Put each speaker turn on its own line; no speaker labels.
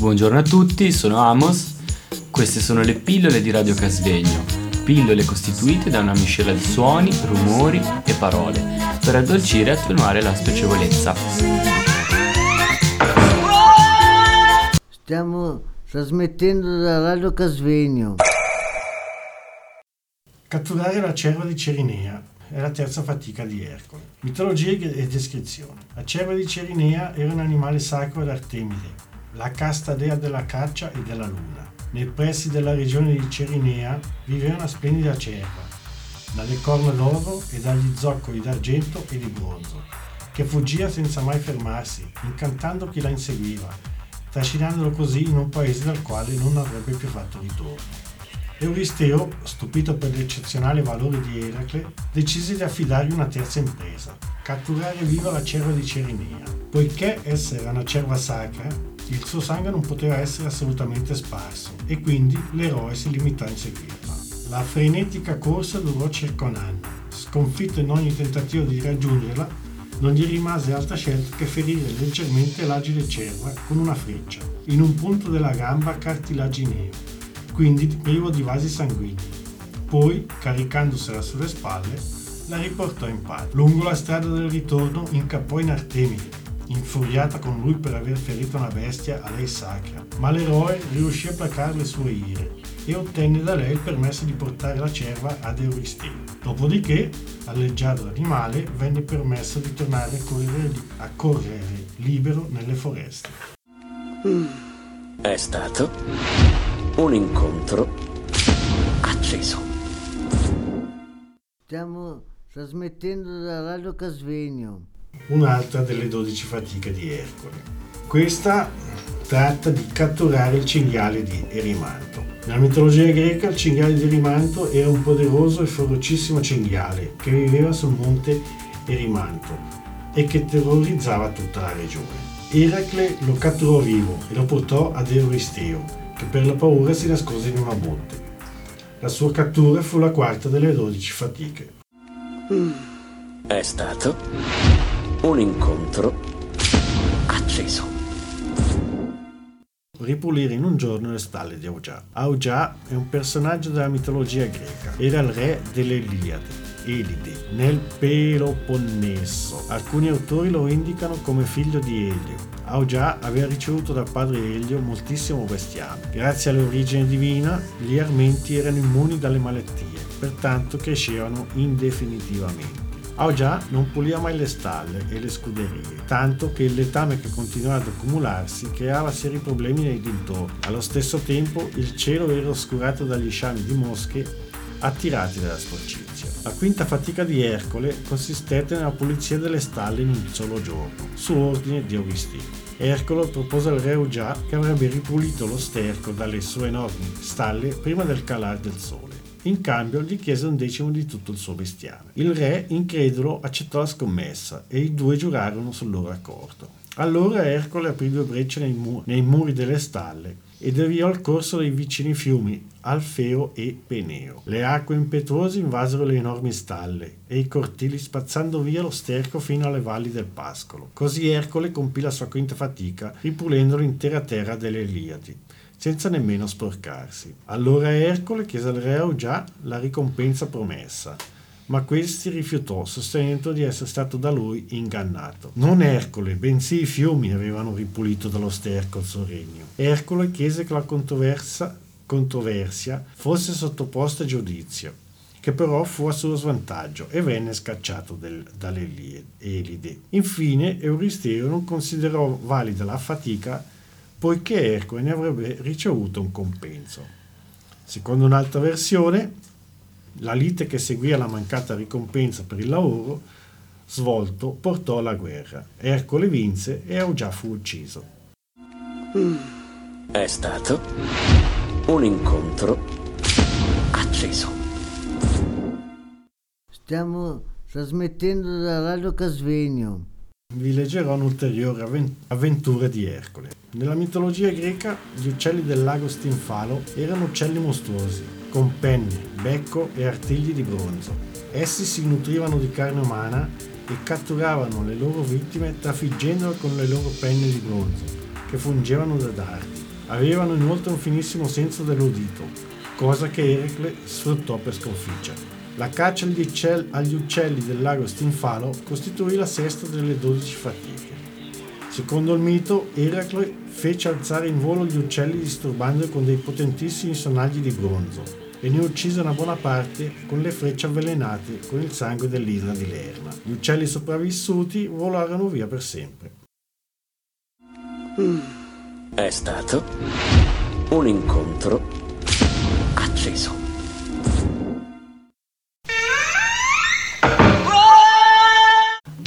Buongiorno a tutti, sono Amos. Queste sono le pillole di Radio Casvegno. Pillole costituite da una miscela di suoni, rumori e parole per addolcire e attenuare la spiacevolezza.
Stiamo trasmettendo da Radio Casvegno.
Catturare la cerva di Cerinea è la terza fatica di Ercole. Mitologia e descrizione. La cerva di Cerinea era un animale sacro ad Artemide, la casta dea della caccia e della luna. Nei pressi della regione di Cerinea viveva una splendida cerva, dalle corna d'oro e dagli zoccoli d'argento e di bronzo, che fuggiva senza mai fermarsi, incantando chi la inseguiva, trascinandolo così in un paese dal quale non avrebbe più fatto ritorno. Euristeo, stupito per l'eccezionale valore di Eracle, decise di affidargli una terza impresa, catturare viva la cerva di Cerinea. Poiché essa era una cerva sacra, il suo sangue non poteva essere assolutamente sparso e quindi l'eroe si limitò a inseguirla. La frenetica corsa durò circa un anno. Sconfitto in ogni tentativo di raggiungerla, non gli rimase altra scelta che ferire leggermente l'agile cerva con una freccia, in un punto della gamba cartilagineo quindi privo di vasi sanguigni. Poi, caricandosela sulle spalle, la riportò in patria. Lungo la strada del ritorno incappò in Artemide, infuriata con lui per aver ferito una bestia a lei sacra, ma l'eroe riuscì a placare le sue ire e ottenne da lei il permesso di portare la cerva ad Euristeo. Dopodiché, alleggiato l'animale, venne permesso di tornare a correre, a correre libero nelle foreste.
È stato un incontro acceso.
Stiamo trasmettendo da Radio Casvegno.
Un'altra delle 12 fatiche di Ercole. Questa tratta di catturare il cinghiale di Erimanto. Nella mitologia greca il cinghiale di Erimanto era un poderoso e ferocissimo cinghiale che viveva sul monte Erimanto e che terrorizzava tutta la regione. Eracle lo catturò vivo e lo portò ad Euristeo, che per la paura si nascose in una botte. La sua cattura fu la quarta delle dodici fatiche.
È stato un incontro acceso.
Ripulire in un giorno le stalle di Augia. Augia è un personaggio della mitologia greca. Era il re delle Iliadi Elide, nel Peloponneso. Alcuni autori lo indicano come figlio di Elio. Augia aveva ricevuto dal padre Elio moltissimo bestiame. Grazie all'origine divina, gli armenti erano immuni dalle malattie, pertanto crescevano indefinitivamente. Augia non puliva mai le stalle e le scuderie, tanto che il letame che continuava ad accumularsi creava seri problemi nei dintorni. Allo stesso tempo il cielo era oscurato dagli sciami di mosche attirati dalla sporcizia. La quinta fatica di Ercole consistette nella pulizia delle stalle in un solo giorno, su ordine di Augustino. Ercole propose al re Ugia che avrebbe ripulito lo sterco dalle sue enormi stalle prima del calare del sole. In cambio gli chiese un decimo di tutto il suo bestiame. Il re, incredulo, accettò la scommessa e i due giurarono sul loro accordo. Allora Ercole aprì due brecce nei, mu- nei muri delle stalle e deviò il corso dei vicini fiumi Alfeo e Peneo. Le acque impetuose invasero le enormi stalle e i cortili spazzando via lo sterco fino alle valli del pascolo. Così Ercole compì la sua quinta fatica ripulendo l'intera terra delle Eliadi senza nemmeno sporcarsi. Allora Ercole chiese al re Augià la ricompensa promessa ma questi rifiutò, sostenendo di essere stato da lui ingannato. Non Ercole, bensì i fiumi avevano ripulito dallo sterco il suo regno. Ercole chiese che la controversia fosse sottoposta a giudizio, che però fu a suo svantaggio e venne scacciato dalle Elide. Infine Euristeo non considerò valida la fatica poiché Ercole ne avrebbe ricevuto un compenso. Secondo un'altra versione, la lite che seguì alla mancata ricompensa per il lavoro svolto portò alla guerra. Ercole vinse e Augià fu ucciso.
È stato un incontro acceso.
Stiamo trasmettendo da Radio Casvegno.
Vi leggerò un'ulteriore avventura di Ercole. Nella mitologia greca gli uccelli del lago Stinfalo erano uccelli mostruosi con penne, becco e artigli di bronzo. Essi si nutrivano di carne umana e catturavano le loro vittime trafiggendole con le loro penne di bronzo, che fungevano da dardi. Avevano inoltre un finissimo senso dell'udito, cosa che Eracle sfruttò per sconfiggere. La caccia agli uccelli, agli uccelli del lago Stinfalo costituì la sesta delle dodici fatiche. Secondo il mito, Eracle fece alzare in volo gli uccelli disturbandoli con dei potentissimi sonagli di bronzo e ne uccise una buona parte con le frecce avvelenate con il sangue dell'Isla di Lerna. Gli uccelli sopravvissuti volarono via per sempre.
È stato un incontro acceso.